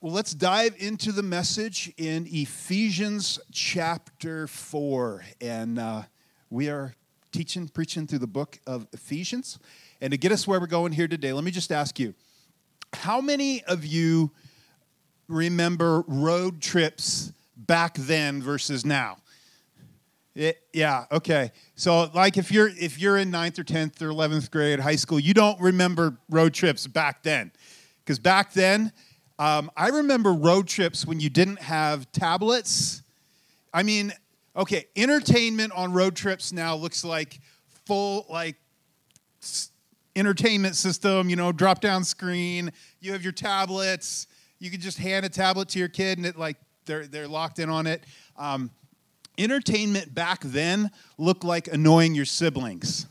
Well, let's dive into the message in Ephesians chapter 4. And uh, we are teaching, preaching through the book of Ephesians. And to get us where we're going here today, let me just ask you how many of you remember road trips back then versus now? It, yeah, okay. So like if you're if you're in ninth or 10th or 11th grade high school, you don't remember road trips back then. Because back then, um, I remember road trips when you didn't have tablets. I mean, okay, entertainment on road trips now looks like full, like, entertainment system, you know, drop down screen. You have your tablets. You can just hand a tablet to your kid and it, like, they're, they're locked in on it. Um, entertainment back then looked like annoying your siblings.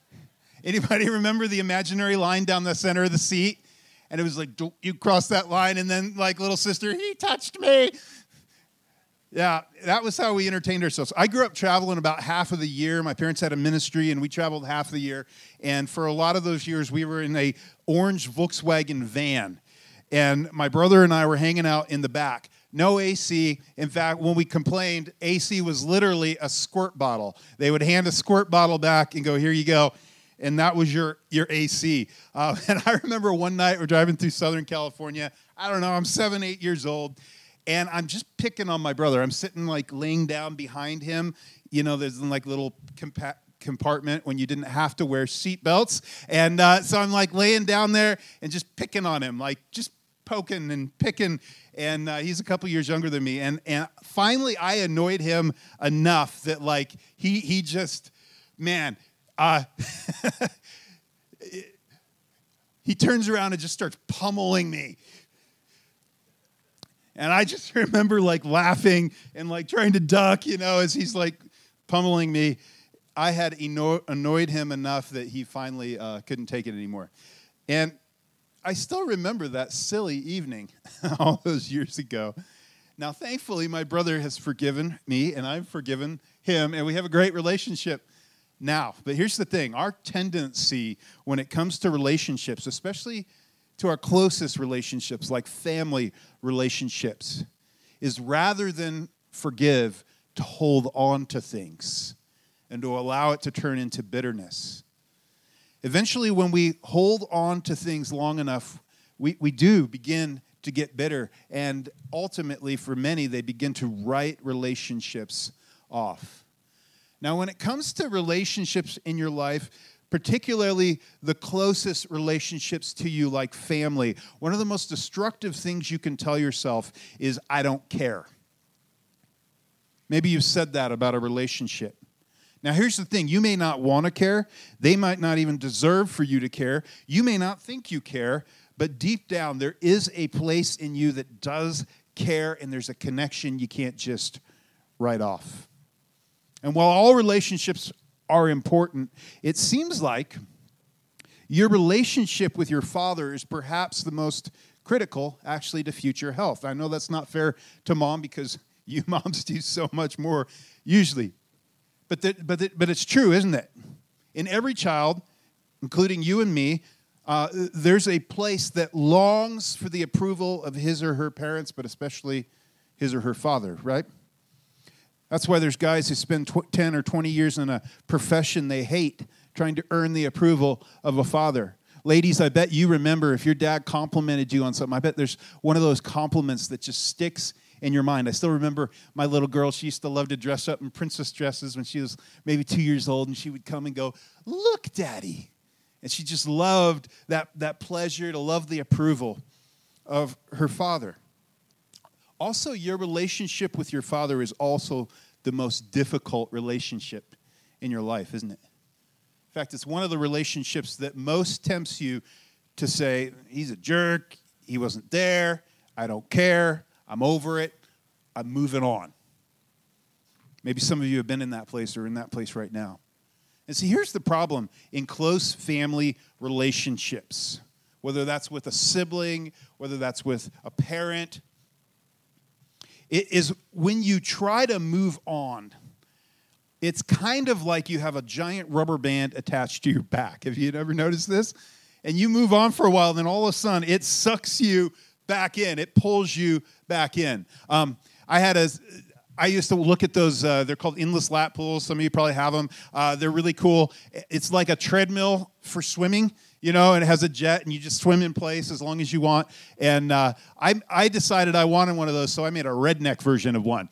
Anybody remember the imaginary line down the center of the seat? And it was like you cross that line. And then like little sister he touched me. Yeah that was how we entertained ourselves. I grew up traveling about half of the year. My parents had a ministry and we traveled half the year. And for a lot of those years we were in a orange volkswagen van. And my brother and i were hanging out in the back. No AC. In fact, when we complained, AC was literally a squirt bottle. They would hand a squirt bottle back and go, Here you go and that was your your AC. Uh, and I remember one night we're driving through Southern California. I don't know, I'm seven, eight years old, and I'm just picking on my brother. I'm sitting like laying down behind him. You know, there's like little compa- compartment when you didn't have to wear seatbelts, and uh, so I'm like laying down there and just picking on him, like just poking and picking. And uh, he's a couple years younger than me, and and finally I annoyed him enough that like he he just man uh, he turns around and just starts pummeling me. And I just remember like laughing and like trying to duck, you know, as he's like pummeling me. I had annoyed him enough that he finally uh, couldn't take it anymore. And I still remember that silly evening all those years ago. Now, thankfully, my brother has forgiven me and I've forgiven him, and we have a great relationship now. But here's the thing our tendency when it comes to relationships, especially to our closest relationships, like family relationships, is rather than forgive, to hold on to things and to allow it to turn into bitterness. Eventually, when we hold on to things long enough, we, we do begin to get bitter. And ultimately, for many, they begin to write relationships off. Now, when it comes to relationships in your life, particularly the closest relationships to you, like family, one of the most destructive things you can tell yourself is, I don't care. Maybe you've said that about a relationship. Now, here's the thing you may not want to care, they might not even deserve for you to care, you may not think you care, but deep down, there is a place in you that does care, and there's a connection you can't just write off. And while all relationships are important, it seems like your relationship with your father is perhaps the most critical, actually, to future health. I know that's not fair to mom because you moms do so much more usually. But, the, but, the, but it's true, isn't it? In every child, including you and me, uh, there's a place that longs for the approval of his or her parents, but especially his or her father, right? That's why there's guys who spend tw- 10 or 20 years in a profession they hate trying to earn the approval of a father. Ladies, I bet you remember if your dad complimented you on something, I bet there's one of those compliments that just sticks in your mind. I still remember my little girl, she used to love to dress up in princess dresses when she was maybe two years old, and she would come and go, Look, daddy. And she just loved that, that pleasure to love the approval of her father. Also, your relationship with your father is also the most difficult relationship in your life, isn't it? In fact, it's one of the relationships that most tempts you to say, He's a jerk, he wasn't there, I don't care, I'm over it, I'm moving on. Maybe some of you have been in that place or in that place right now. And see, here's the problem in close family relationships, whether that's with a sibling, whether that's with a parent, it is when you try to move on, it's kind of like you have a giant rubber band attached to your back. Have you ever noticed this? And you move on for a while, then all of a sudden it sucks you back in. It pulls you back in. Um, I had a. I used to look at those. Uh, they're called endless lap pools. Some of you probably have them. Uh, they're really cool. It's like a treadmill for swimming, you know, and it has a jet, and you just swim in place as long as you want. And uh, I, I decided I wanted one of those, so I made a redneck version of one.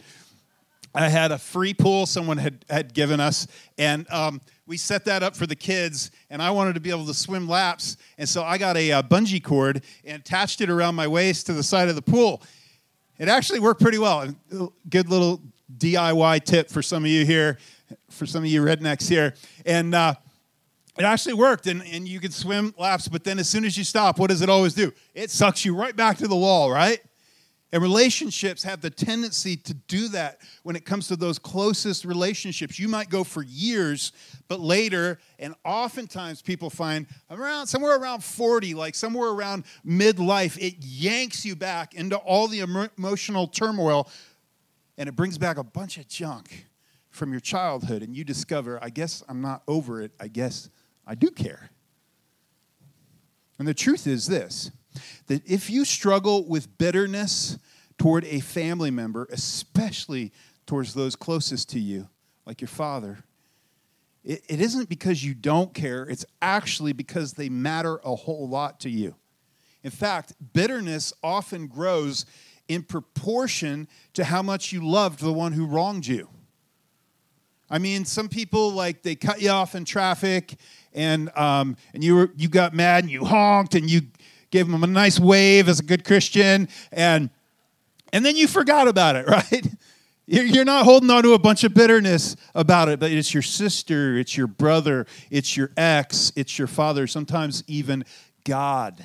I had a free pool someone had, had given us, and um, we set that up for the kids. And I wanted to be able to swim laps, and so I got a, a bungee cord and attached it around my waist to the side of the pool. It actually worked pretty well. Good little DIY tip for some of you here, for some of you rednecks here. And uh, it actually worked, and, and you could swim laps, but then as soon as you stop, what does it always do? It sucks you right back to the wall, right? And relationships have the tendency to do that when it comes to those closest relationships. You might go for years, but later, and oftentimes people find around somewhere around 40, like somewhere around midlife, it yanks you back into all the emotional turmoil and it brings back a bunch of junk from your childhood. And you discover, I guess I'm not over it. I guess I do care. And the truth is this that if you struggle with bitterness toward a family member, especially towards those closest to you, like your father, it, it isn't because you don't care, it's actually because they matter a whole lot to you. In fact, bitterness often grows in proportion to how much you loved the one who wronged you. I mean, some people like they cut you off in traffic, and um, and you were you got mad and you honked and you gave them a nice wave as a good Christian, and and then you forgot about it, right? You're not holding on to a bunch of bitterness about it, but it's your sister, it's your brother, it's your ex, it's your father, sometimes even God,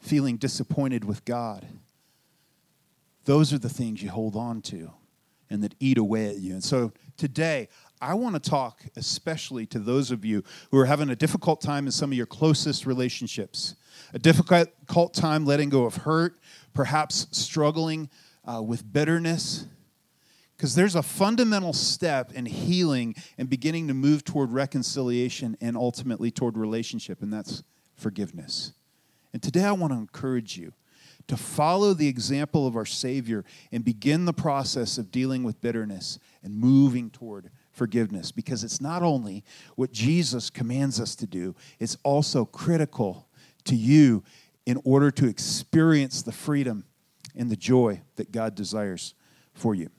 feeling disappointed with God. Those are the things you hold on to and that eat away at you. And so today, I want to talk especially to those of you who are having a difficult time in some of your closest relationships a difficult time letting go of hurt, perhaps struggling uh, with bitterness. Because there's a fundamental step in healing and beginning to move toward reconciliation and ultimately toward relationship, and that's forgiveness. And today I want to encourage you to follow the example of our Savior and begin the process of dealing with bitterness and moving toward forgiveness because it's not only what Jesus commands us to do, it's also critical to you in order to experience the freedom and the joy that God desires for you.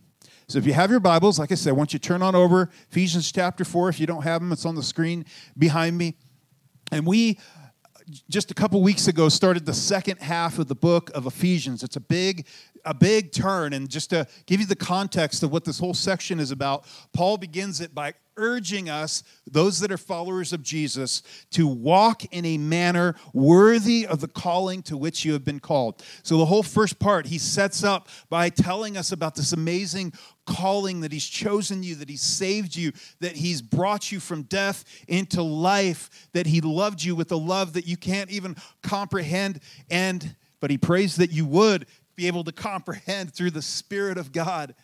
So if you have your Bibles, like I said, I want you to turn on over Ephesians chapter 4. If you don't have them, it's on the screen behind me. And we just a couple weeks ago started the second half of the book of Ephesians. It's a big a big turn and just to give you the context of what this whole section is about, Paul begins it by urging us, those that are followers of Jesus, to walk in a manner worthy of the calling to which you have been called. So, the whole first part, he sets up by telling us about this amazing calling that he's chosen you, that he's saved you, that he's brought you from death into life, that he loved you with a love that you can't even comprehend. And but he prays that you would be able to comprehend through the Spirit of God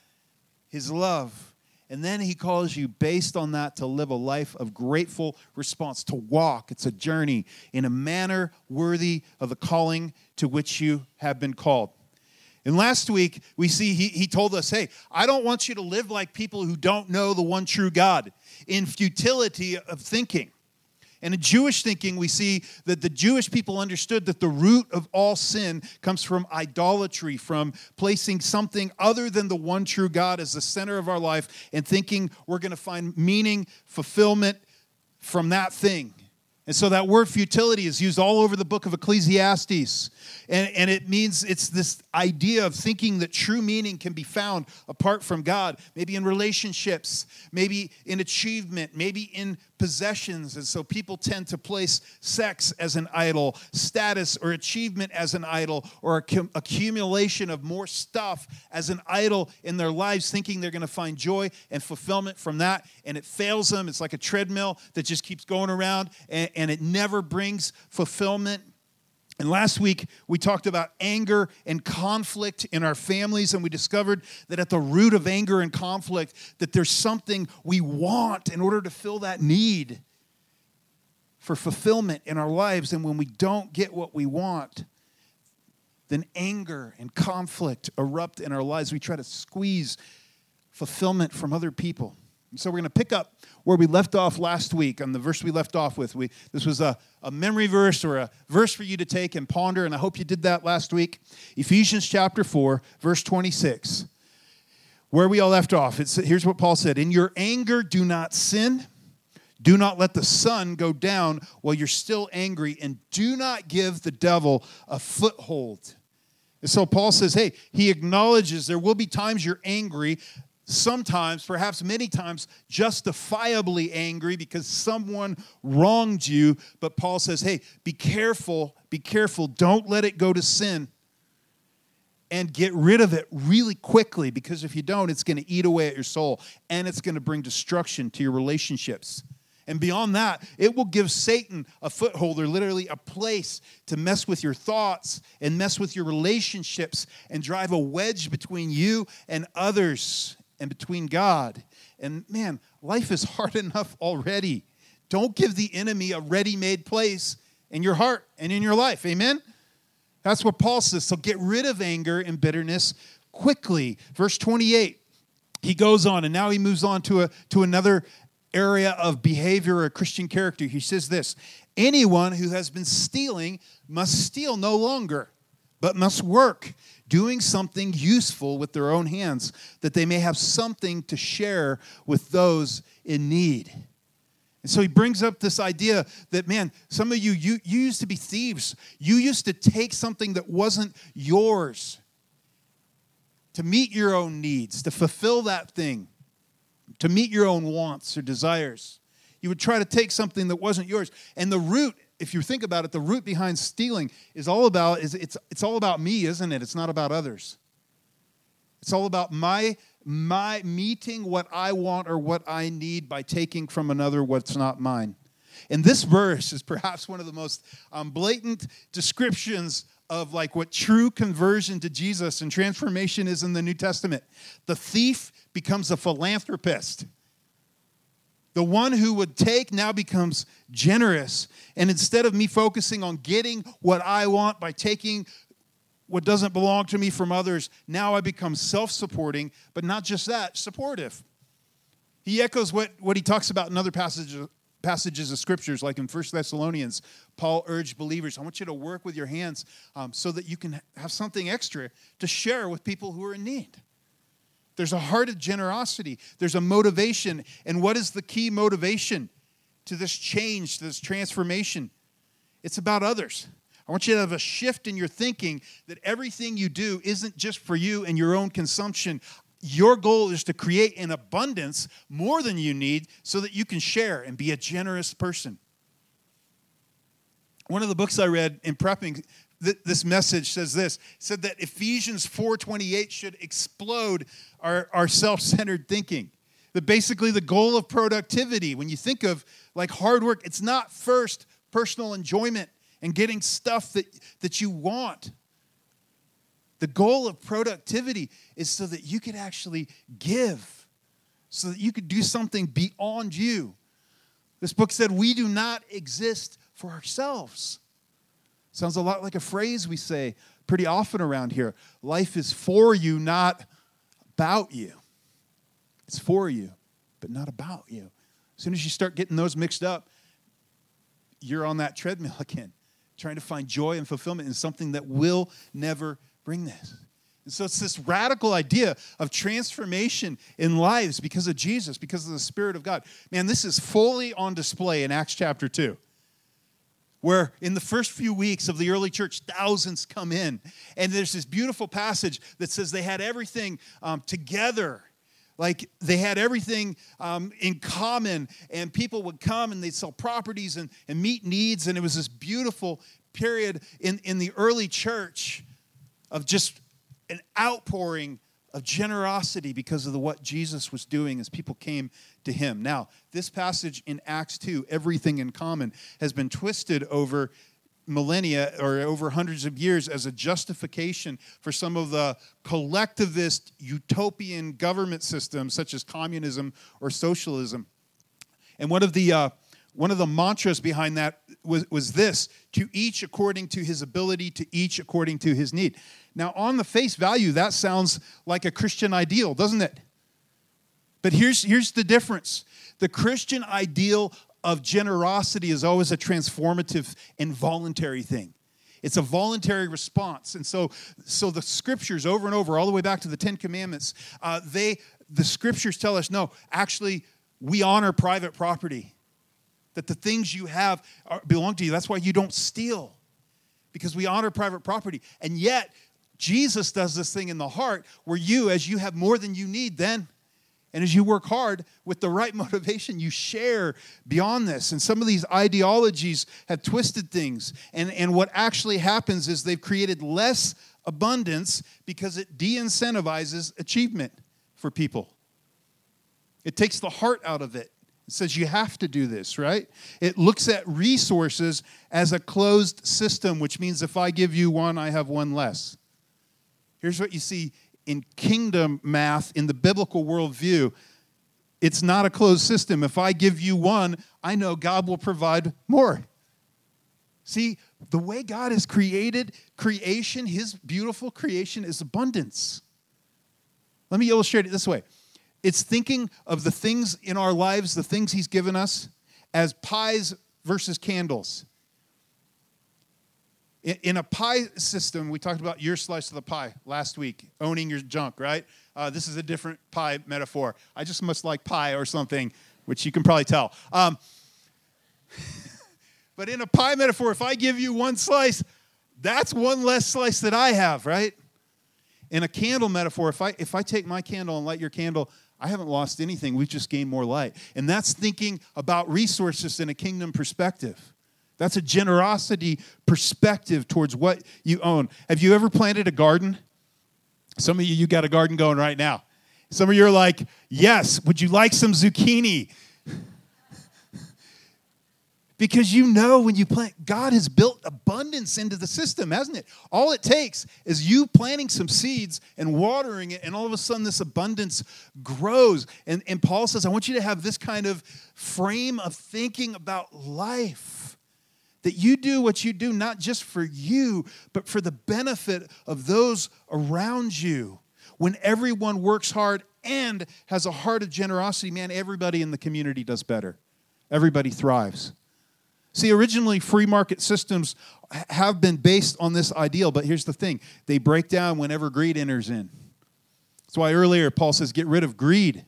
his love and then he calls you based on that to live a life of grateful response, to walk. It's a journey in a manner worthy of the calling to which you have been called. And last week, we see he, he told us, hey, I don't want you to live like people who don't know the one true God in futility of thinking. And in Jewish thinking, we see that the Jewish people understood that the root of all sin comes from idolatry, from placing something other than the one true God as the center of our life and thinking we're going to find meaning, fulfillment from that thing. And so that word futility is used all over the book of Ecclesiastes. And, and it means it's this idea of thinking that true meaning can be found apart from God, maybe in relationships, maybe in achievement, maybe in possessions. And so people tend to place sex as an idol, status or achievement as an idol, or accumulation of more stuff as an idol in their lives, thinking they're going to find joy and fulfillment from that. And it fails them. It's like a treadmill that just keeps going around and, and it never brings fulfillment. And last week, we talked about anger and conflict in our families, and we discovered that at the root of anger and conflict, that there's something we want in order to fill that need for fulfillment in our lives. And when we don't get what we want, then anger and conflict erupt in our lives. We try to squeeze fulfillment from other people. So we're going to pick up where we left off last week on the verse we left off with. We, this was a, a memory verse or a verse for you to take and ponder, and I hope you did that last week. Ephesians chapter 4, verse 26. Where we all left off, it's, here's what Paul said In your anger, do not sin. Do not let the sun go down while you're still angry, and do not give the devil a foothold. And so Paul says, hey, he acknowledges there will be times you're angry, sometimes, perhaps many times, justifiably angry because someone wronged you. But Paul says, hey, be careful, be careful. Don't let it go to sin. And get rid of it really quickly because if you don't, it's going to eat away at your soul and it's going to bring destruction to your relationships. And beyond that, it will give Satan a foothold or literally a place to mess with your thoughts and mess with your relationships and drive a wedge between you and others and between God. And man, life is hard enough already. Don't give the enemy a ready made place in your heart and in your life. Amen? That's what Paul says. So get rid of anger and bitterness quickly. Verse 28 he goes on and now he moves on to a to another area of behavior or Christian character. He says this Anyone who has been stealing must steal no longer, but must work, doing something useful with their own hands, that they may have something to share with those in need. And so he brings up this idea that, man, some of you, you, you used to be thieves. You used to take something that wasn't yours to meet your own needs, to fulfill that thing to meet your own wants or desires. You would try to take something that wasn't yours. And the root, if you think about it, the root behind stealing is all about is it's it's all about me, isn't it? It's not about others. It's all about my my meeting what I want or what I need by taking from another what's not mine. And this verse is perhaps one of the most um, blatant descriptions of like what true conversion to Jesus and transformation is in the New Testament. The thief becomes a philanthropist. The one who would take now becomes generous. And instead of me focusing on getting what I want by taking what doesn't belong to me from others, now I become self supporting, but not just that, supportive. He echoes what, what he talks about in other passages, passages of scriptures, like in First Thessalonians. Paul urged believers, I want you to work with your hands um, so that you can have something extra to share with people who are in need. There's a heart of generosity, there's a motivation. And what is the key motivation to this change, to this transformation? It's about others. I want you to have a shift in your thinking that everything you do isn't just for you and your own consumption. Your goal is to create an abundance more than you need so that you can share and be a generous person. One of the books I read in prepping th- this message says this said that Ephesians 4:28 should explode our, our self-centered thinking. That basically the goal of productivity, when you think of like hard work, it's not first personal enjoyment and getting stuff that, that you want. The goal of productivity is so that you could actually give, so that you could do something beyond you. This book said, We do not exist for ourselves. Sounds a lot like a phrase we say pretty often around here. Life is for you, not about you. It's for you, but not about you. As soon as you start getting those mixed up, you're on that treadmill again, trying to find joy and fulfillment in something that will never bring this. And so it's this radical idea of transformation in lives because of Jesus, because of the Spirit of God. Man, this is fully on display in Acts chapter 2 where in the first few weeks of the early church, thousands come in. And there's this beautiful passage that says they had everything um, together. Like they had everything um, in common, and people would come and they'd sell properties and, and meet needs. And it was this beautiful period in, in the early church of just an outpouring of generosity because of the, what Jesus was doing as people came to him. Now, this passage in Acts 2, everything in common, has been twisted over millennia or over hundreds of years as a justification for some of the collectivist utopian government systems such as communism or socialism. And one of the uh, one of the mantras behind that was, was this to each according to his ability, to each according to his need. Now, on the face value, that sounds like a Christian ideal, doesn't it? But here's, here's the difference the Christian ideal of generosity is always a transformative and voluntary thing. It's a voluntary response. And so, so the scriptures over and over, all the way back to the Ten Commandments, uh, they, the scriptures tell us no, actually, we honor private property that the things you have are, belong to you. That's why you don't steal, because we honor private property. And yet, Jesus does this thing in the heart where you, as you have more than you need, then, and as you work hard with the right motivation, you share beyond this. And some of these ideologies have twisted things. And, and what actually happens is they've created less abundance because it de incentivizes achievement for people. It takes the heart out of it. It says you have to do this, right? It looks at resources as a closed system, which means if I give you one, I have one less. Here's what you see in kingdom math, in the biblical worldview it's not a closed system. If I give you one, I know God will provide more. See, the way God has created creation, his beautiful creation, is abundance. Let me illustrate it this way it's thinking of the things in our lives, the things He's given us, as pies versus candles. In a pie system, we talked about your slice of the pie last week, owning your junk, right? Uh, this is a different pie metaphor. I just must like pie or something, which you can probably tell. Um, but in a pie metaphor, if I give you one slice, that's one less slice that I have, right? In a candle metaphor, if I if I take my candle and light your candle, I haven't lost anything. We've just gained more light. And that's thinking about resources in a kingdom perspective. That's a generosity perspective towards what you own. Have you ever planted a garden? Some of you, you got a garden going right now. Some of you are like, yes, would you like some zucchini? Because you know when you plant, God has built abundance into the system, hasn't it? All it takes is you planting some seeds and watering it, and all of a sudden this abundance grows. And, and Paul says, I want you to have this kind of frame of thinking about life. That you do what you do not just for you, but for the benefit of those around you. When everyone works hard and has a heart of generosity, man, everybody in the community does better. Everybody thrives. See, originally, free market systems have been based on this ideal, but here's the thing they break down whenever greed enters in. That's why earlier Paul says, get rid of greed.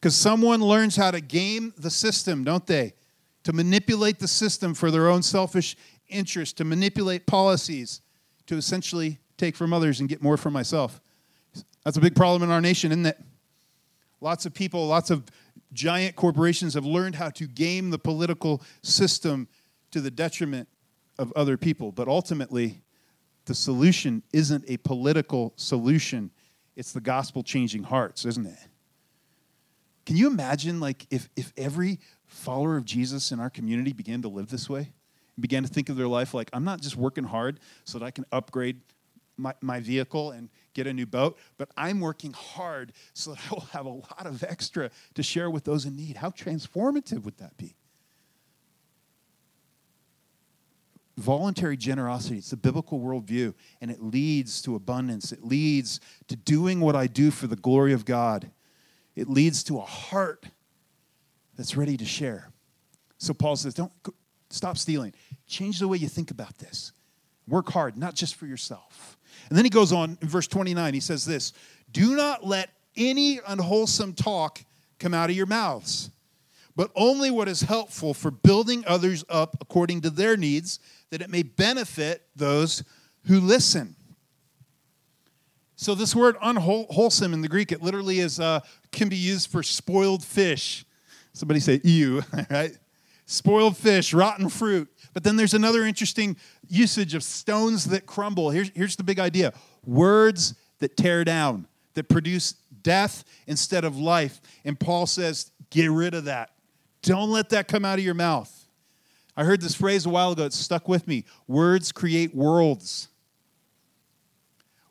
Because someone learns how to game the system, don't they? To manipulate the system for their own selfish interest, to manipulate policies, to essentially take from others and get more for myself. That's a big problem in our nation, isn't it? Lots of people, lots of giant corporations have learned how to game the political system to the detriment of other people. But ultimately, the solution isn't a political solution, it's the gospel changing hearts, isn't it? Can you imagine like if, if every follower of Jesus in our community began to live this way? And began to think of their life like, I'm not just working hard so that I can upgrade my, my vehicle and get a new boat, but I'm working hard so that I will have a lot of extra to share with those in need. How transformative would that be? Voluntary generosity, it's the biblical worldview, and it leads to abundance. It leads to doing what I do for the glory of God. It leads to a heart that's ready to share. So Paul says, don't stop stealing. Change the way you think about this. Work hard, not just for yourself. And then he goes on in verse 29, he says this Do not let any unwholesome talk come out of your mouths, but only what is helpful for building others up according to their needs, that it may benefit those who listen. So this word unwholesome in the Greek, it literally is uh, can be used for spoiled fish. Somebody say ew, right? Spoiled fish, rotten fruit. But then there's another interesting usage of stones that crumble. Here's, here's the big idea words that tear down, that produce death instead of life. And Paul says, get rid of that. Don't let that come out of your mouth. I heard this phrase a while ago, it stuck with me. Words create worlds.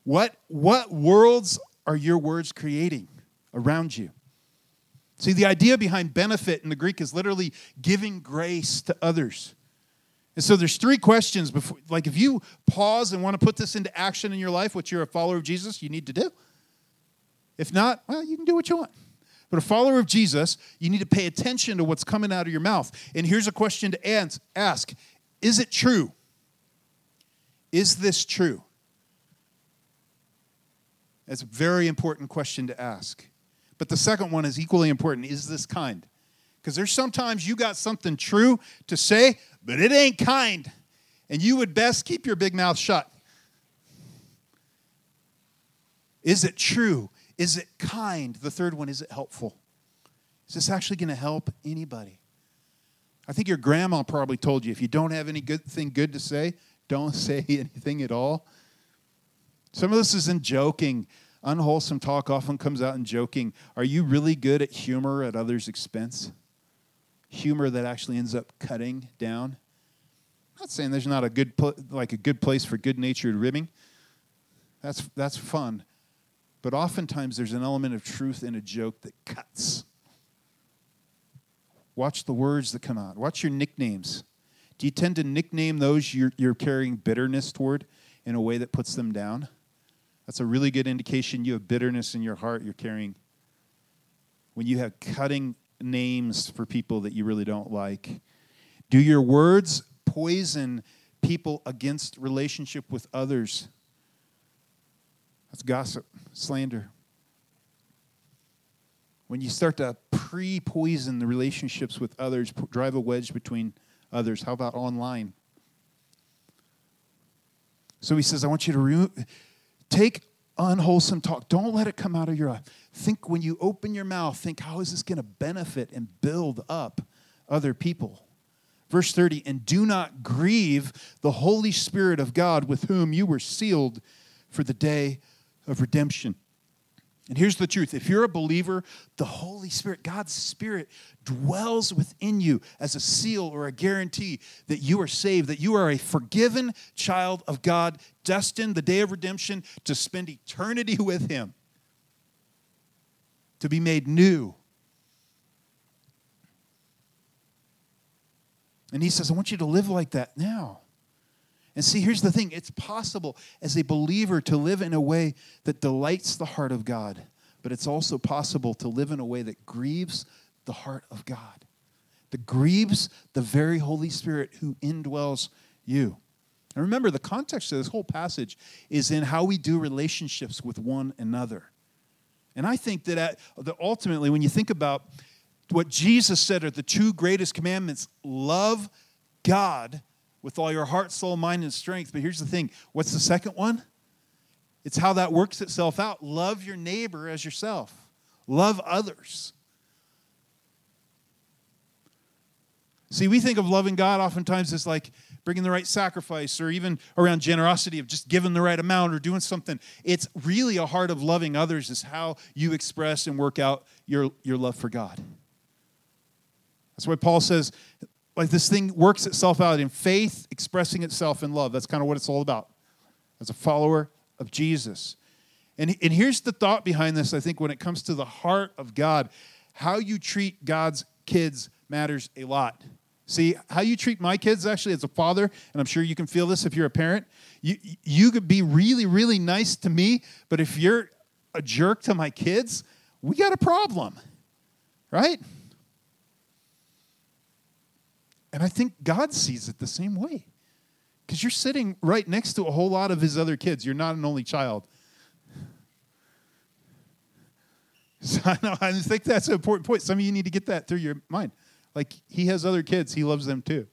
What, what worlds are your words creating around you? See, the idea behind benefit in the Greek is literally giving grace to others. And so there's three questions before like if you pause and want to put this into action in your life, what you're a follower of Jesus, you need to do. If not, well, you can do what you want. But a follower of Jesus, you need to pay attention to what's coming out of your mouth. And here's a question to ask Is it true? Is this true? That's a very important question to ask. But the second one is equally important Is this kind? Because there's sometimes you got something true to say, but it ain't kind. And you would best keep your big mouth shut. Is it true? Is it kind? The third one, is it helpful? Is this actually going to help anybody? I think your grandma probably told you if you don't have any good thing good to say, don't say anything at all. Some of this is in joking. Unwholesome talk often comes out in joking. Are you really good at humor at others' expense? Humor that actually ends up cutting down. I'm not saying there's not a good like a good place for good-natured ribbing. That's that's fun. But oftentimes there's an element of truth in a joke that cuts. Watch the words that come out. Watch your nicknames. Do you tend to nickname those you're, you're carrying bitterness toward in a way that puts them down? That's a really good indication you have bitterness in your heart you're carrying. When you have cutting names for people that you really don't like. Do your words poison people against relationship with others? That's gossip, slander. When you start to pre poison the relationships with others, drive a wedge between others. How about online? So he says, I want you to re- take unwholesome talk. Don't let it come out of your eye. Think when you open your mouth, think, how is this going to benefit and build up other people? Verse 30, and do not grieve the Holy Spirit of God with whom you were sealed for the day of redemption. And here's the truth if you're a believer, the Holy Spirit, God's Spirit, dwells within you as a seal or a guarantee that you are saved, that you are a forgiven child of God, destined the day of redemption to spend eternity with Him, to be made new. And He says, I want you to live like that now. And see, here's the thing it's possible as a believer to live in a way that delights the heart of God, but it's also possible to live in a way that grieves the heart of God, that grieves the very Holy Spirit who indwells you. And remember, the context of this whole passage is in how we do relationships with one another. And I think that, at, that ultimately, when you think about what Jesus said are the two greatest commandments love God with all your heart, soul, mind, and strength. But here's the thing what's the second one? It's how that works itself out. Love your neighbor as yourself, love others. See, we think of loving God oftentimes as like bringing the right sacrifice or even around generosity of just giving the right amount or doing something. It's really a heart of loving others, is how you express and work out your, your love for God. That's why Paul says, like this thing works itself out in faith expressing itself in love. That's kind of what it's all about as a follower of Jesus. And, and here's the thought behind this, I think, when it comes to the heart of God, how you treat God's kids matters a lot. See, how you treat my kids actually as a father, and I'm sure you can feel this if you're a parent, you, you could be really, really nice to me, but if you're a jerk to my kids, we got a problem, right? And I think God sees it the same way. Because you're sitting right next to a whole lot of his other kids. You're not an only child. So I, know, I think that's an important point. Some of you need to get that through your mind. Like, he has other kids, he loves them too.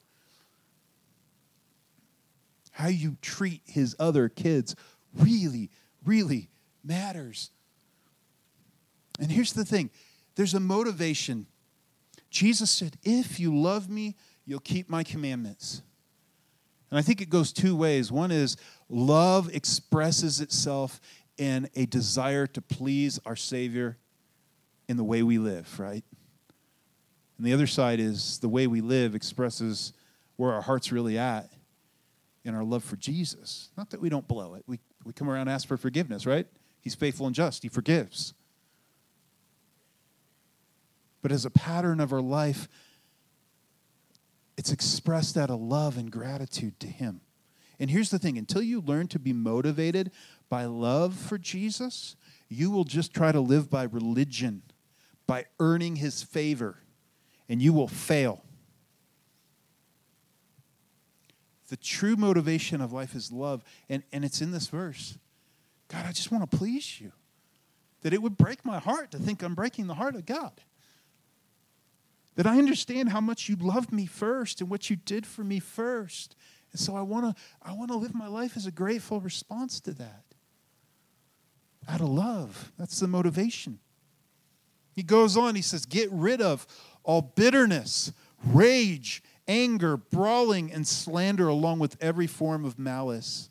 How you treat his other kids really, really matters. And here's the thing there's a motivation. Jesus said, If you love me, You'll keep my commandments. And I think it goes two ways. One is love expresses itself in a desire to please our Savior in the way we live, right? And the other side is the way we live expresses where our heart's really at in our love for Jesus. Not that we don't blow it. We, we come around and ask for forgiveness, right? He's faithful and just, He forgives. But as a pattern of our life, it's expressed out of love and gratitude to Him. And here's the thing until you learn to be motivated by love for Jesus, you will just try to live by religion, by earning His favor, and you will fail. The true motivation of life is love, and, and it's in this verse. God, I just want to please you. That it would break my heart to think I'm breaking the heart of God. That I understand how much you loved me first and what you did for me first. And so I want to I want to live my life as a grateful response to that. Out of love. That's the motivation. He goes on, he says, Get rid of all bitterness, rage, anger, brawling, and slander, along with every form of malice.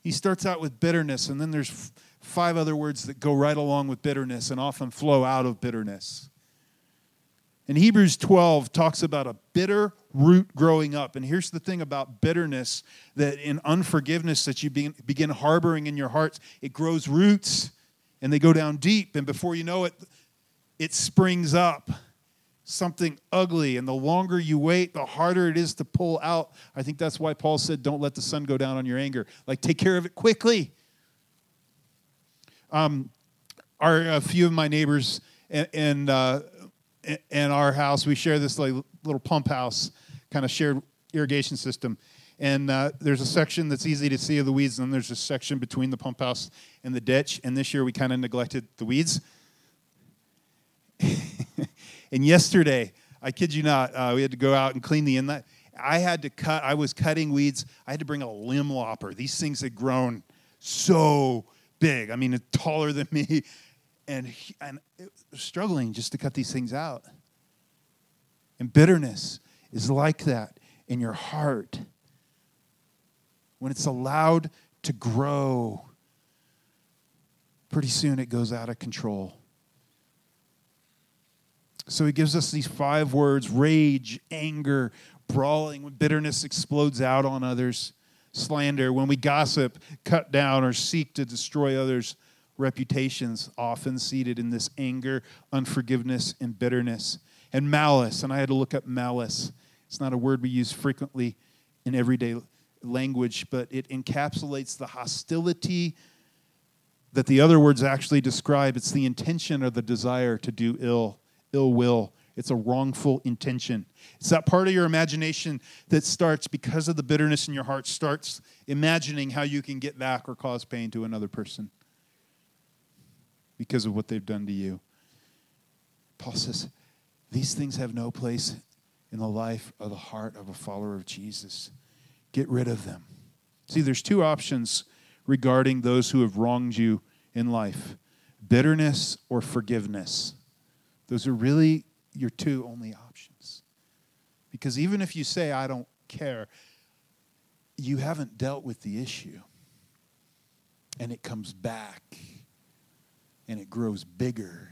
He starts out with bitterness, and then there's five other words that go right along with bitterness and often flow out of bitterness. And Hebrews 12 talks about a bitter root growing up. And here's the thing about bitterness that in unforgiveness that you begin, harboring in your hearts, it grows roots and they go down deep. And before you know it, it springs up something ugly. And the longer you wait, the harder it is to pull out. I think that's why Paul said, Don't let the sun go down on your anger. Like, take care of it quickly. Um, our, a few of my neighbors and, uh, in our house, we share this like little pump house, kind of shared irrigation system. And uh, there's a section that's easy to see of the weeds, and then there's a section between the pump house and the ditch. And this year we kind of neglected the weeds. And yesterday, I kid you not, uh, we had to go out and clean the inlet. I had to cut, I was cutting weeds. I had to bring a limb lopper. These things had grown so big. I mean, taller than me. And, and struggling just to cut these things out. And bitterness is like that in your heart. When it's allowed to grow, pretty soon it goes out of control. So he gives us these five words rage, anger, brawling, when bitterness explodes out on others, slander, when we gossip, cut down, or seek to destroy others' reputations, often seated in this anger, unforgiveness, and bitterness. And malice, and I had to look up malice. It's not a word we use frequently in everyday language, but it encapsulates the hostility that the other words actually describe. It's the intention or the desire to do ill ill will. It's a wrongful intention. It's that part of your imagination that starts because of the bitterness in your heart, starts imagining how you can get back or cause pain to another person because of what they've done to you. Paul says, these things have no place in the life or the heart of a follower of Jesus. Get rid of them. See, there's two options regarding those who have wronged you in life bitterness or forgiveness. Those are really your two only options. Because even if you say, I don't care, you haven't dealt with the issue. And it comes back and it grows bigger.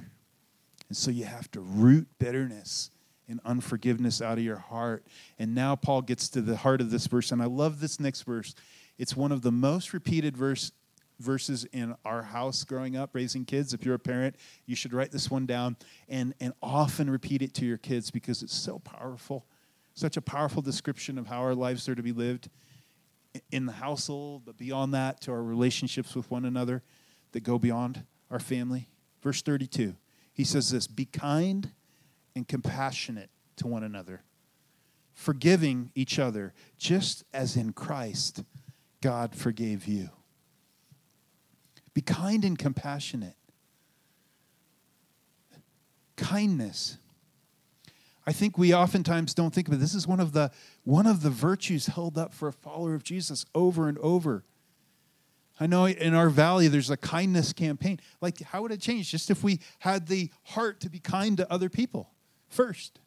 And so you have to root bitterness and unforgiveness out of your heart. And now Paul gets to the heart of this verse. And I love this next verse. It's one of the most repeated verse verses in our house growing up, raising kids. If you're a parent, you should write this one down and, and often repeat it to your kids because it's so powerful. Such a powerful description of how our lives are to be lived in the household, but beyond that, to our relationships with one another that go beyond our family. Verse 32, he says this Be kind and compassionate to one another, forgiving each other, just as in Christ God forgave you. Be kind and compassionate. Kindness. I think we oftentimes don't think of it. This is one of the one of the virtues held up for a follower of Jesus over and over. I know in our valley there's a kindness campaign. Like, how would it change just if we had the heart to be kind to other people first?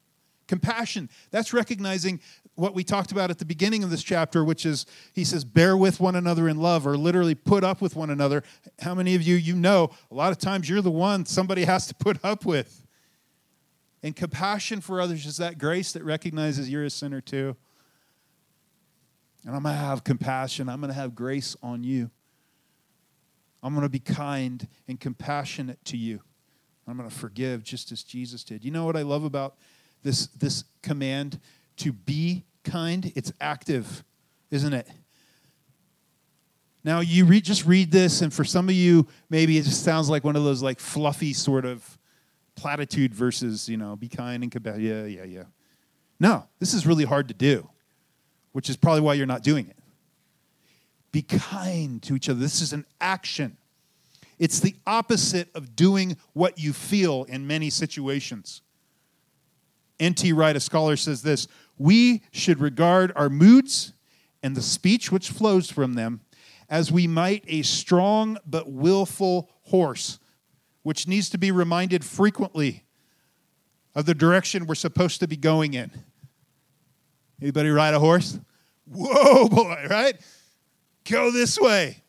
Compassion. That's recognizing what we talked about at the beginning of this chapter, which is he says, bear with one another in love, or literally put up with one another. How many of you, you know, a lot of times you're the one somebody has to put up with? And compassion for others is that grace that recognizes you're a sinner too. And I'm going to have compassion, I'm going to have grace on you. I'm going to be kind and compassionate to you. I'm going to forgive just as Jesus did. You know what I love about this, this command to be kind, it's active, isn't it? Now you read, just read this, and for some of you, maybe it just sounds like one of those like fluffy sort of platitude verses, you know, be kind and compassionate. Yeah, yeah, yeah. No, this is really hard to do, which is probably why you're not doing it. Be kind to each other. This is an action. It's the opposite of doing what you feel in many situations. N.T. Wright, a scholar, says this We should regard our moods and the speech which flows from them as we might a strong but willful horse, which needs to be reminded frequently of the direction we're supposed to be going in. Anybody ride a horse? Whoa, boy, right? Go this way.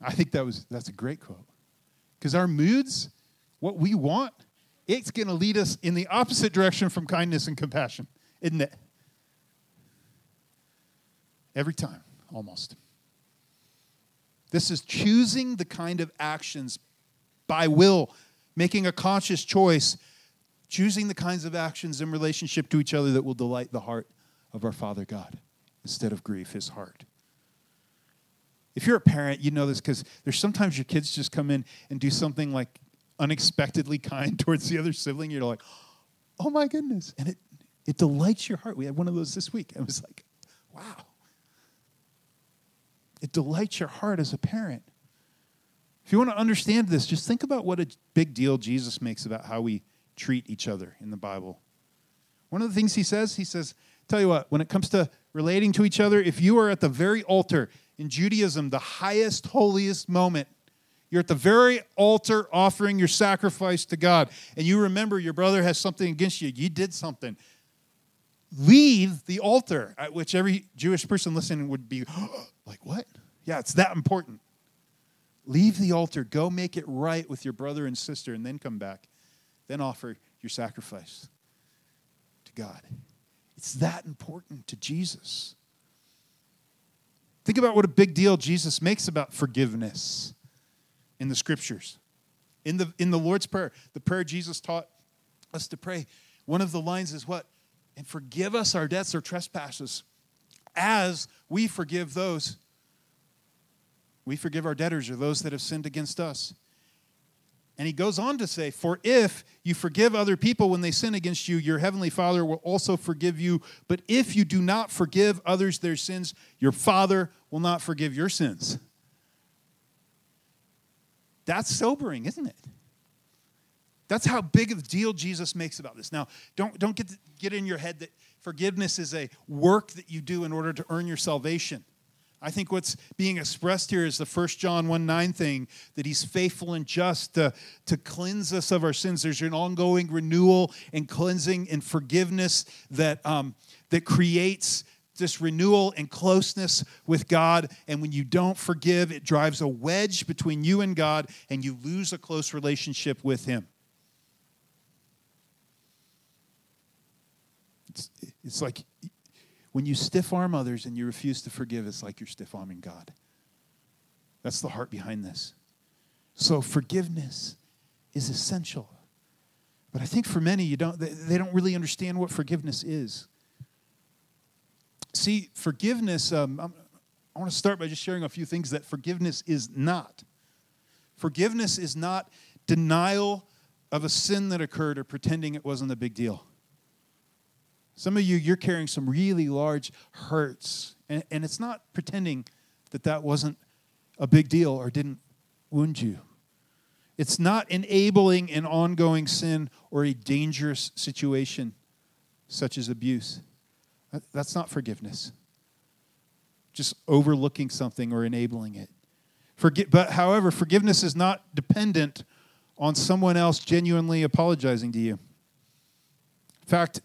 I think that was that's a great quote. Because our moods, what we want, it's going to lead us in the opposite direction from kindness and compassion, isn't it? Every time, almost. This is choosing the kind of actions by will, making a conscious choice, choosing the kinds of actions in relationship to each other that will delight the heart of our Father God instead of grief his heart. If you're a parent, you know this because there's sometimes your kids just come in and do something like unexpectedly kind towards the other sibling. You're like, oh my goodness. And it, it delights your heart. We had one of those this week. I was like, wow. It delights your heart as a parent. If you want to understand this, just think about what a big deal Jesus makes about how we treat each other in the Bible. One of the things he says, he says, tell you what, when it comes to relating to each other, if you are at the very altar, in Judaism, the highest, holiest moment, you're at the very altar offering your sacrifice to God, and you remember your brother has something against you, you did something. Leave the altar, at which every Jewish person listening would be like, What? Yeah, it's that important. Leave the altar, go make it right with your brother and sister, and then come back. Then offer your sacrifice to God. It's that important to Jesus. Think about what a big deal Jesus makes about forgiveness in the scriptures. In the, in the Lord's Prayer, the prayer Jesus taught us to pray, one of the lines is what? And forgive us our debts or trespasses as we forgive those. We forgive our debtors or those that have sinned against us. And he goes on to say, For if you forgive other people when they sin against you, your heavenly Father will also forgive you. But if you do not forgive others their sins, your Father will not forgive your sins. That's sobering, isn't it? That's how big of a deal Jesus makes about this. Now, don't, don't get, get in your head that forgiveness is a work that you do in order to earn your salvation. I think what's being expressed here is the First John 1 9 thing that he's faithful and just to, to cleanse us of our sins. There's an ongoing renewal and cleansing and forgiveness that, um, that creates this renewal and closeness with God. And when you don't forgive, it drives a wedge between you and God, and you lose a close relationship with Him. It's, it's like when you stiff arm others and you refuse to forgive, it's like you're stiff arming God. That's the heart behind this. So forgiveness is essential. But I think for many, you don't, they, don't really understand what forgiveness is. See, forgiveness, um, I want to start by just sharing a few things that forgiveness is not. Forgiveness is not denial of a sin that occurred or pretending it wasn't a big deal. Some of you, you're carrying some really large hurts, and, and it's not pretending that that wasn't a big deal or didn't wound you. It's not enabling an ongoing sin or a dangerous situation such as abuse. That's not forgiveness. Just overlooking something or enabling it. But however, forgiveness is not dependent on someone else genuinely apologizing to you. In fact,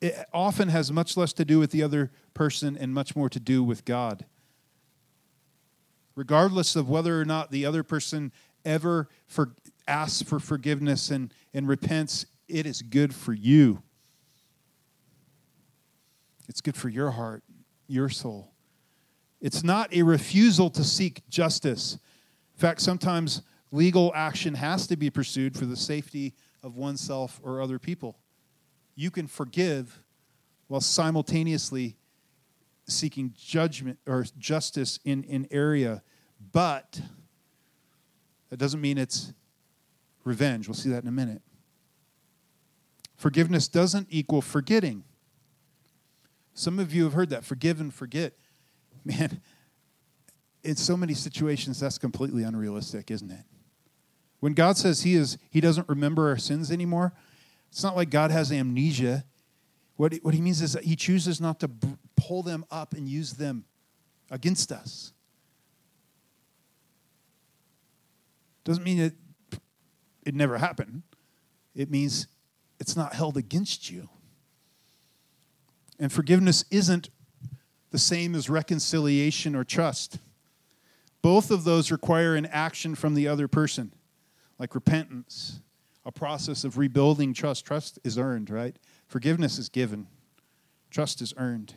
it often has much less to do with the other person and much more to do with God. Regardless of whether or not the other person ever for, asks for forgiveness and, and repents, it is good for you. It's good for your heart, your soul. It's not a refusal to seek justice. In fact, sometimes legal action has to be pursued for the safety of oneself or other people. You can forgive while simultaneously seeking judgment or justice in an area, but that doesn't mean it's revenge. We'll see that in a minute. Forgiveness doesn't equal forgetting. Some of you have heard that forgive and forget. Man, in so many situations, that's completely unrealistic, isn't it? When God says he, is, he doesn't remember our sins anymore, it's not like God has amnesia. What, what he means is that he chooses not to pull them up and use them against us. Doesn't mean it, it never happened. It means it's not held against you. And forgiveness isn't the same as reconciliation or trust. Both of those require an action from the other person, like repentance, a process of rebuilding trust. Trust is earned, right? Forgiveness is given, trust is earned.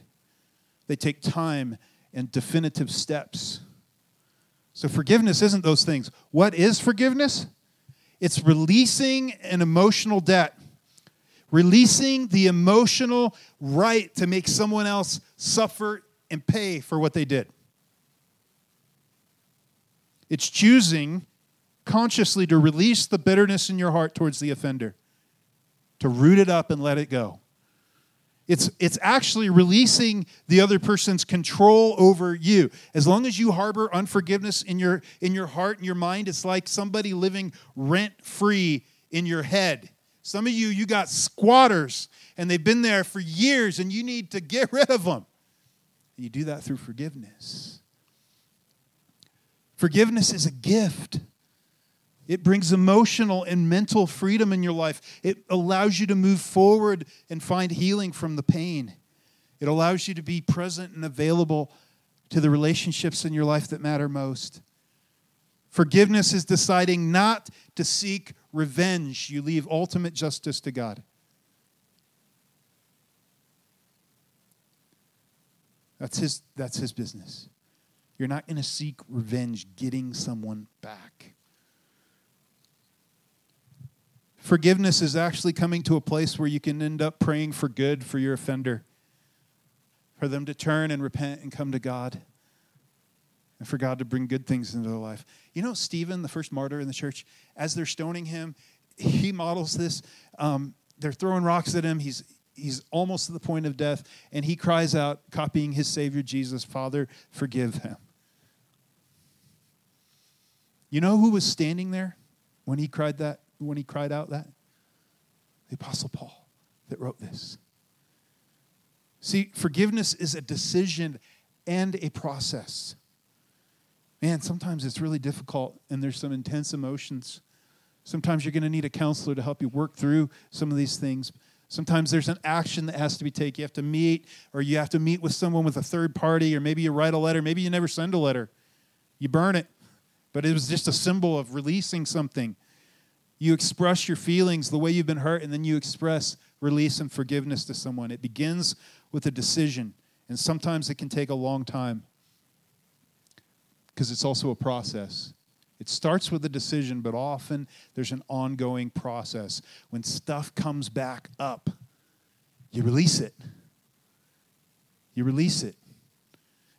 They take time and definitive steps. So, forgiveness isn't those things. What is forgiveness? It's releasing an emotional debt, releasing the emotional right to make someone else suffer and pay for what they did. It's choosing consciously to release the bitterness in your heart towards the offender, to root it up and let it go. It's, it's actually releasing the other person's control over you. As long as you harbor unforgiveness in your, in your heart and your mind, it's like somebody living rent free in your head. Some of you, you got squatters and they've been there for years and you need to get rid of them. You do that through forgiveness. Forgiveness is a gift. It brings emotional and mental freedom in your life. It allows you to move forward and find healing from the pain. It allows you to be present and available to the relationships in your life that matter most. Forgiveness is deciding not to seek revenge. You leave ultimate justice to God. That's his, that's his business. You're not going to seek revenge getting someone back. Forgiveness is actually coming to a place where you can end up praying for good for your offender, for them to turn and repent and come to God, and for God to bring good things into their life. You know, Stephen, the first martyr in the church, as they're stoning him, he models this. Um, they're throwing rocks at him. He's he's almost to the point of death, and he cries out, copying his Savior Jesus, Father, forgive him. You know who was standing there when he cried that? When he cried out that? The Apostle Paul that wrote this. See, forgiveness is a decision and a process. Man, sometimes it's really difficult and there's some intense emotions. Sometimes you're going to need a counselor to help you work through some of these things. Sometimes there's an action that has to be taken. You have to meet, or you have to meet with someone with a third party, or maybe you write a letter. Maybe you never send a letter. You burn it. But it was just a symbol of releasing something. You express your feelings the way you've been hurt, and then you express release and forgiveness to someone. It begins with a decision, and sometimes it can take a long time because it's also a process. It starts with a decision, but often there's an ongoing process. When stuff comes back up, you release it. You release it.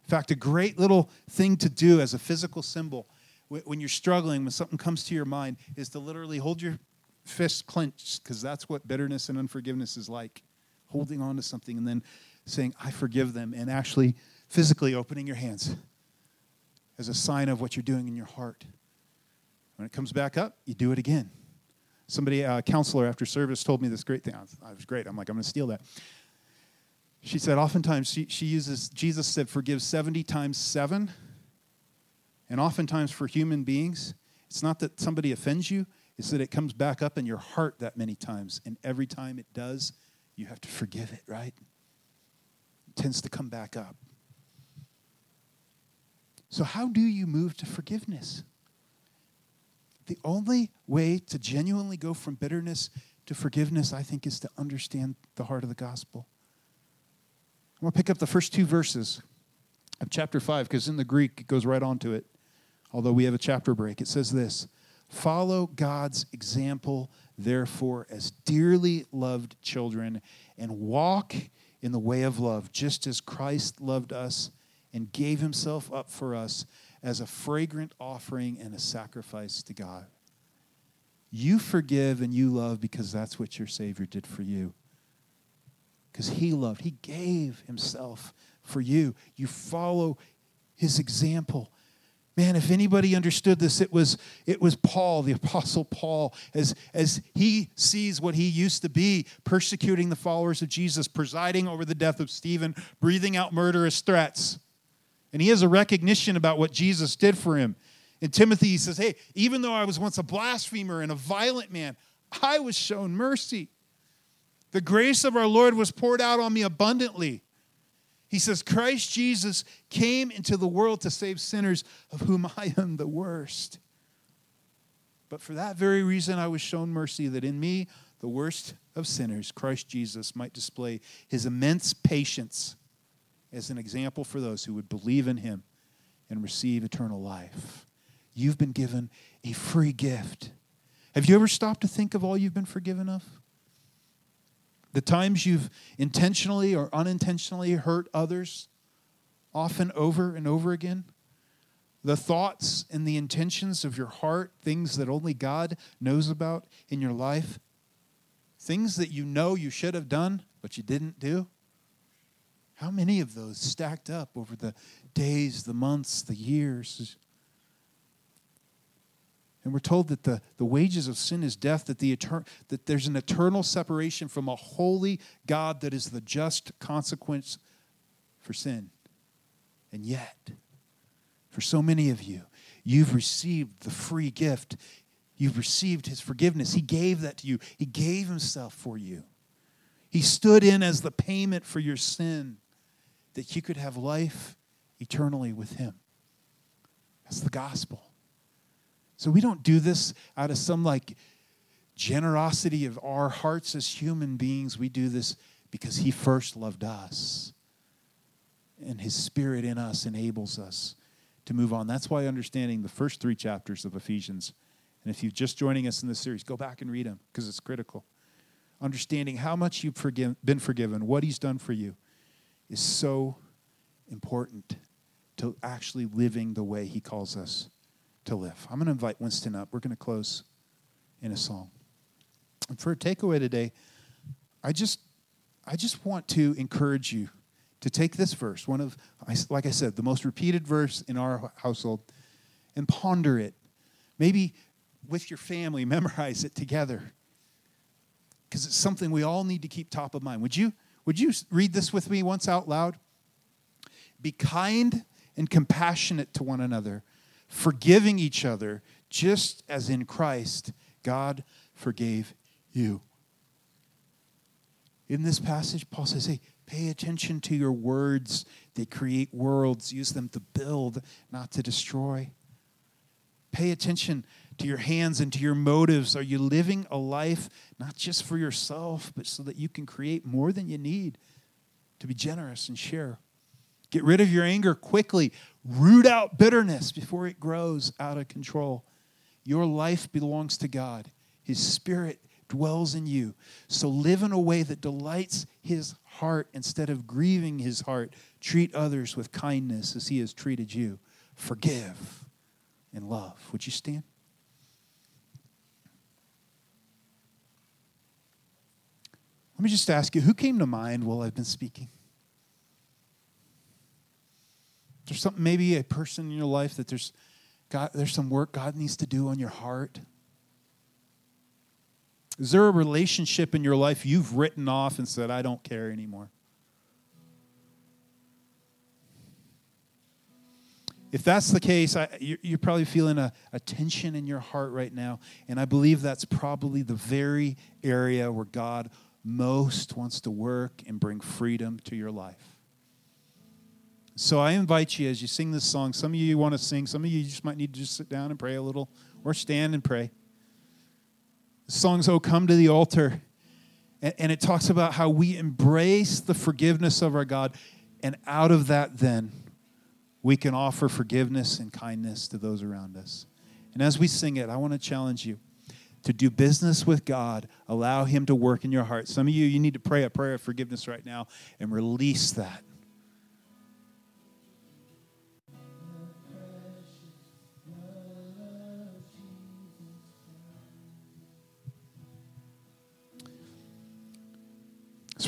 In fact, a great little thing to do as a physical symbol when you're struggling, when something comes to your mind, is to literally hold your fist clenched, because that's what bitterness and unforgiveness is like. Holding on to something and then saying, I forgive them, and actually physically opening your hands as a sign of what you're doing in your heart. When it comes back up, you do it again. Somebody, uh, a counselor after service, told me this great thing. I was, great. I'm like, I'm going to steal that. She said, oftentimes she, she uses, Jesus said, forgive 70 times seven and oftentimes for human beings, it's not that somebody offends you, it's that it comes back up in your heart that many times. And every time it does, you have to forgive it, right? It tends to come back up. So, how do you move to forgiveness? The only way to genuinely go from bitterness to forgiveness, I think, is to understand the heart of the gospel. I'm going to pick up the first two verses of chapter 5 because in the Greek it goes right on to it although we have a chapter break. It says this Follow God's example, therefore, as dearly loved children, and walk in the way of love, just as Christ loved us and gave himself up for us as a fragrant offering and a sacrifice to God. You forgive and you love because that's what your Savior did for you. Because he loved, he gave himself for you. You follow his example. Man, if anybody understood this, it was, it was Paul, the Apostle Paul, as, as he sees what he used to be, persecuting the followers of Jesus, presiding over the death of Stephen, breathing out murderous threats. And he has a recognition about what Jesus did for him. In Timothy, he says, Hey, even though I was once a blasphemer and a violent man, I was shown mercy. The grace of our Lord was poured out on me abundantly. He says, Christ Jesus came into the world to save sinners, of whom I am the worst. But for that very reason, I was shown mercy, that in me, the worst of sinners, Christ Jesus might display his immense patience as an example for those who would believe in him and receive eternal life. You've been given a free gift. Have you ever stopped to think of all you've been forgiven of? The times you've intentionally or unintentionally hurt others, often over and over again. The thoughts and the intentions of your heart, things that only God knows about in your life, things that you know you should have done, but you didn't do. How many of those stacked up over the days, the months, the years? And we're told that the, the wages of sin is death, that, the etern- that there's an eternal separation from a holy God that is the just consequence for sin. And yet, for so many of you, you've received the free gift. You've received his forgiveness. He gave that to you, he gave himself for you. He stood in as the payment for your sin that you could have life eternally with Him. That's the gospel. So we don't do this out of some like generosity of our hearts as human beings. We do this because He first loved us. And His Spirit in us enables us to move on. That's why understanding the first three chapters of Ephesians, and if you're just joining us in this series, go back and read them because it's critical. Understanding how much you've forgive, been forgiven, what He's done for you is so important to actually living the way he calls us to live. I'm going to invite Winston up. We're going to close in a song. And for a takeaway today, I just I just want to encourage you to take this verse, one of like I said, the most repeated verse in our household and ponder it. Maybe with your family, memorize it together. Because it's something we all need to keep top of mind. Would you would you read this with me once out loud? Be kind and compassionate to one another, forgiving each other, just as in Christ God forgave you. In this passage, Paul says, hey, pay attention to your words. They create worlds, use them to build, not to destroy. Pay attention to your hands and to your motives. Are you living a life not just for yourself, but so that you can create more than you need to be generous and share? Get rid of your anger quickly. Root out bitterness before it grows out of control. Your life belongs to God, His Spirit dwells in you. So live in a way that delights His heart instead of grieving His heart. Treat others with kindness as He has treated you. Forgive and love. Would you stand? Let me just ask you who came to mind while I've been speaking? There's something, maybe a person in your life that there's God, there's some work God needs to do on your heart. Is there a relationship in your life you've written off and said, I don't care anymore? If that's the case, I, you're probably feeling a, a tension in your heart right now. And I believe that's probably the very area where God most wants to work and bring freedom to your life. So I invite you as you sing this song, some of you want to sing, some of you just might need to just sit down and pray a little or stand and pray. The song's Oh Come to the Altar. And it talks about how we embrace the forgiveness of our God. And out of that, then, we can offer forgiveness and kindness to those around us. And as we sing it, I want to challenge you to do business with God. Allow Him to work in your heart. Some of you, you need to pray a prayer of forgiveness right now and release that.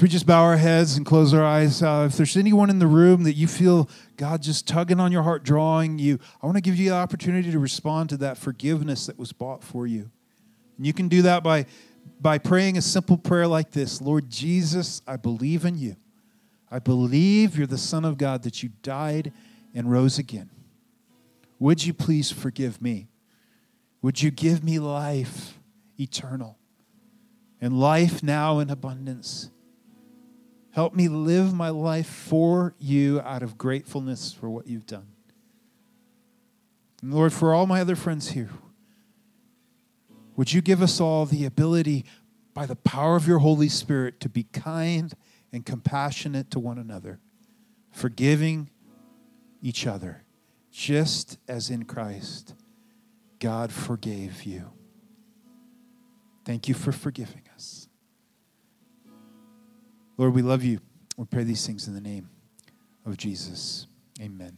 We just bow our heads and close our eyes. Uh, if there's anyone in the room that you feel God just tugging on your heart, drawing you, I want to give you the opportunity to respond to that forgiveness that was bought for you. And you can do that by, by praying a simple prayer like this Lord Jesus, I believe in you. I believe you're the Son of God, that you died and rose again. Would you please forgive me? Would you give me life eternal and life now in abundance? Help me live my life for you out of gratefulness for what you've done. And Lord, for all my other friends here, would you give us all the ability, by the power of your Holy Spirit, to be kind and compassionate to one another, forgiving each other, just as in Christ God forgave you. Thank you for forgiving us. Lord, we love you. We pray these things in the name of Jesus. Amen.